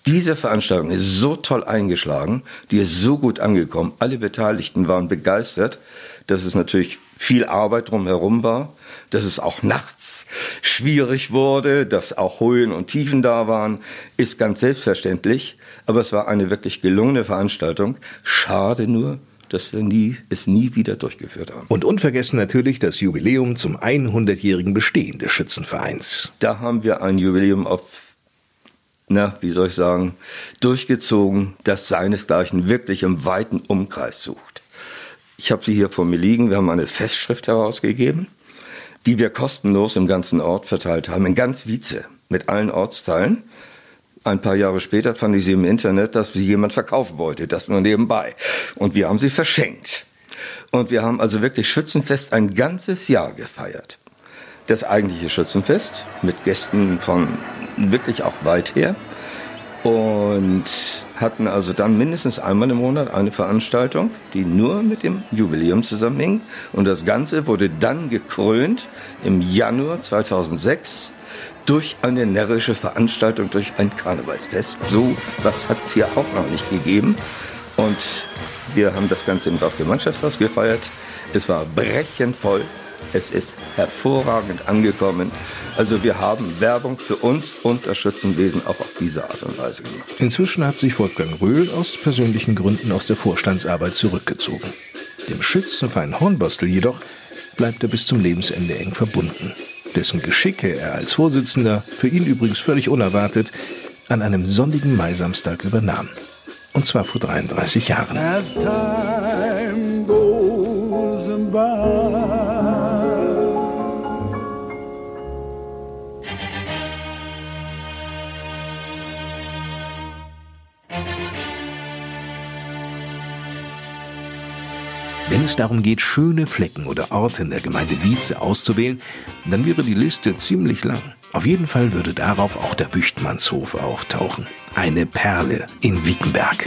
Diese Veranstaltung ist so toll eingeschlagen, die ist so gut angekommen. Alle Beteiligten waren begeistert, dass es natürlich viel Arbeit drumherum war, dass es auch nachts schwierig wurde, dass auch Höhen und Tiefen da waren, ist ganz selbstverständlich. Aber es war eine wirklich gelungene Veranstaltung. Schade nur, dass wir nie, es nie wieder durchgeführt haben. Und unvergessen natürlich das Jubiläum zum 100-jährigen Bestehen des Schützenvereins. Da haben wir ein Jubiläum auf na, wie soll ich sagen, durchgezogen, das seinesgleichen wirklich im weiten Umkreis sucht. Ich habe sie hier vor mir liegen. Wir haben eine Festschrift herausgegeben, die wir kostenlos im ganzen Ort verteilt haben, in ganz Wietze, mit allen Ortsteilen. Ein paar Jahre später fand ich sie im Internet, dass sie jemand verkaufen wollte, das nur nebenbei. Und wir haben sie verschenkt. Und wir haben also wirklich Schützenfest ein ganzes Jahr gefeiert das eigentliche Schützenfest mit Gästen von wirklich auch weit her und hatten also dann mindestens einmal im Monat eine Veranstaltung, die nur mit dem Jubiläum zusammenhing. Und das Ganze wurde dann gekrönt im Januar 2006 durch eine närrische Veranstaltung, durch ein Karnevalsfest. So was hat es hier auch noch nicht gegeben. Und wir haben das Ganze im Dorfgemeinschaftshaus gefeiert. Es war brechend voll. Es ist hervorragend angekommen. Also wir haben Werbung für uns und das Schützenwesen auch auf diese Art und Weise gemacht. Inzwischen hat sich Wolfgang Röhl aus persönlichen Gründen aus der Vorstandsarbeit zurückgezogen. Dem Schützenverein Hornbostel jedoch bleibt er bis zum Lebensende eng verbunden. Dessen Geschicke er als Vorsitzender, für ihn übrigens völlig unerwartet, an einem sonnigen Maisamstag übernahm. Und zwar vor 33 Jahren. As time goes by. Es darum geht, schöne Flecken oder Orte in der Gemeinde Wietze auszuwählen, dann wäre die Liste ziemlich lang. Auf jeden Fall würde darauf auch der Büchtmannshof auftauchen. Eine Perle in Wiekenberg.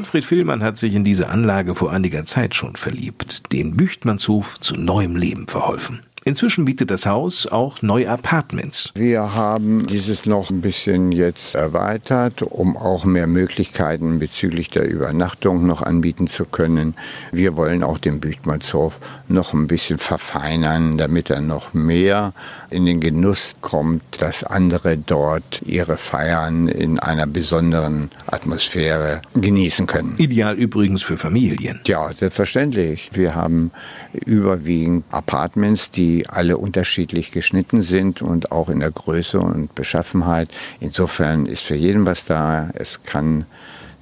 Manfred Villmann hat sich in diese Anlage vor einiger Zeit schon verliebt, den Büchtmannshof zu neuem Leben verholfen. Inzwischen bietet das Haus auch neue Apartments. Wir haben dieses noch ein bisschen jetzt erweitert, um auch mehr Möglichkeiten bezüglich der Übernachtung noch anbieten zu können. Wir wollen auch den Büchtmannshof noch ein bisschen verfeinern, damit er noch mehr in den Genuss kommt, dass andere dort ihre Feiern in einer besonderen Atmosphäre genießen können. Ideal übrigens für Familien. Ja, selbstverständlich. Wir haben überwiegend Apartments, die alle unterschiedlich geschnitten sind und auch in der Größe und Beschaffenheit. Insofern ist für jeden was da. Es kann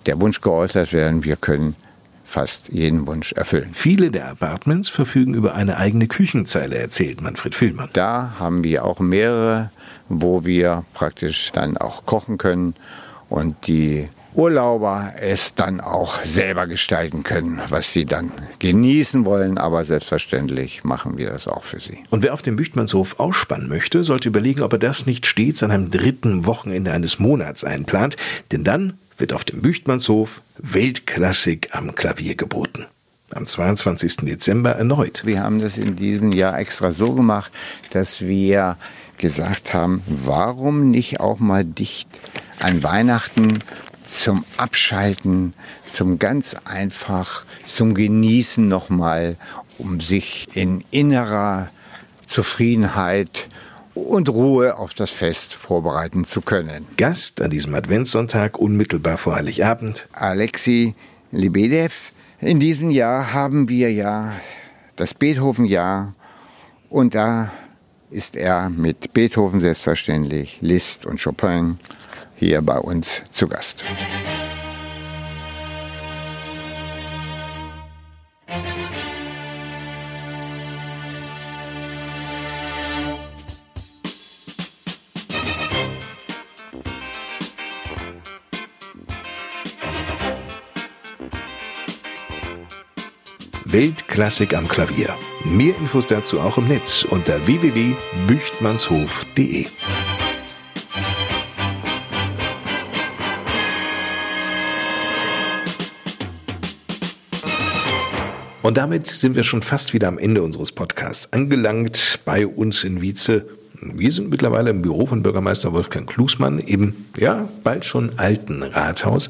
der Wunsch geäußert werden, wir können fast jeden Wunsch erfüllen. Viele der Apartments verfügen über eine eigene Küchenzeile, erzählt Manfred Villmann. Da haben wir auch mehrere, wo wir praktisch dann auch kochen können und die Urlauber es dann auch selber gestalten können, was sie dann genießen wollen. Aber selbstverständlich machen wir das auch für sie. Und wer auf dem Büchtmannshof ausspannen möchte, sollte überlegen, ob er das nicht stets an einem dritten Wochenende eines Monats einplant. Denn dann wird auf dem Büchtmannshof Weltklassik am Klavier geboten. Am 22. Dezember erneut. Wir haben das in diesem Jahr extra so gemacht, dass wir gesagt haben, warum nicht auch mal dicht an Weihnachten zum Abschalten, zum ganz einfach, zum Genießen nochmal, um sich in innerer Zufriedenheit und Ruhe auf das Fest vorbereiten zu können. Gast an diesem Adventssonntag unmittelbar vor Heiligabend. Alexi Lebedev. In diesem Jahr haben wir ja das Beethoven-Jahr und da ist er mit Beethoven selbstverständlich, Liszt und Chopin hier bei uns zu Gast. Weltklassik am Klavier. Mehr Infos dazu auch im Netz unter www.büchtmannshof.de. Und damit sind wir schon fast wieder am Ende unseres Podcasts angelangt bei uns in Wietze. Wir sind mittlerweile im Büro von Bürgermeister Wolfgang Klusmann im, ja, bald schon alten Rathaus.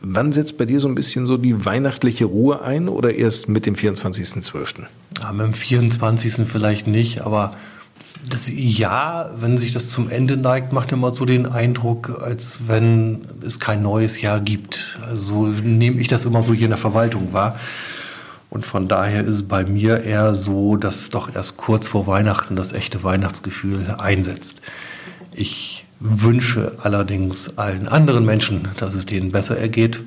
Wann setzt bei dir so ein bisschen so die weihnachtliche Ruhe ein oder erst mit dem 24.12.? Ja, mit dem 24. vielleicht nicht, aber das Jahr, wenn sich das zum Ende neigt, macht immer so den Eindruck, als wenn es kein neues Jahr gibt. Also nehme ich das immer so hier in der Verwaltung wahr. Und von daher ist es bei mir eher so, dass doch erst kurz vor Weihnachten das echte Weihnachtsgefühl einsetzt. Ich wünsche allerdings allen anderen Menschen, dass es denen besser ergeht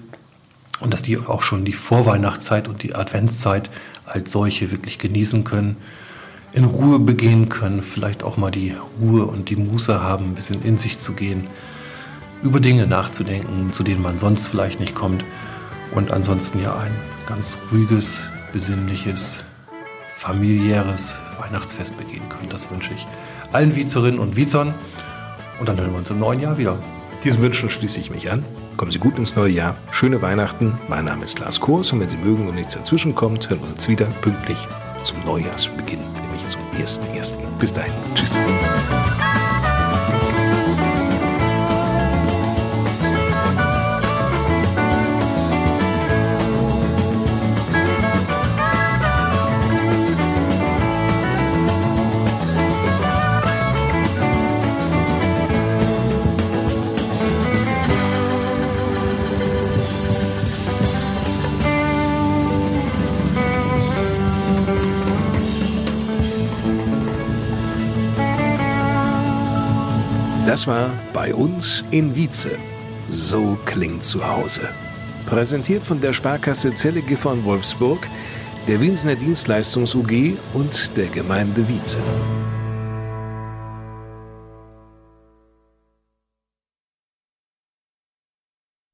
und dass die auch schon die Vorweihnachtszeit und die Adventszeit als solche wirklich genießen können, in Ruhe begehen können, vielleicht auch mal die Ruhe und die Muße haben, ein bisschen in sich zu gehen, über Dinge nachzudenken, zu denen man sonst vielleicht nicht kommt und ansonsten ja ein ganz ruhiges, besinnliches, familiäres Weihnachtsfest begehen können. Das wünsche ich allen Wiezerinnen und Wiezern. Und dann hören wir uns im neuen Jahr wieder. Diesen Wünschen schließe ich mich an. Kommen Sie gut ins neue Jahr. Schöne Weihnachten. Mein Name ist Lars Kurs und wenn Sie mögen und nichts dazwischen kommt, hören wir uns wieder pünktlich zum Neujahrsbeginn, nämlich zum 1.1. Bis dahin. Tschüss. Das war bei uns in Wietze. So klingt zu Hause. Präsentiert von der Sparkasse Zelle Gifhorn Wolfsburg, der Winsener Dienstleistungs UG und der Gemeinde Wietze.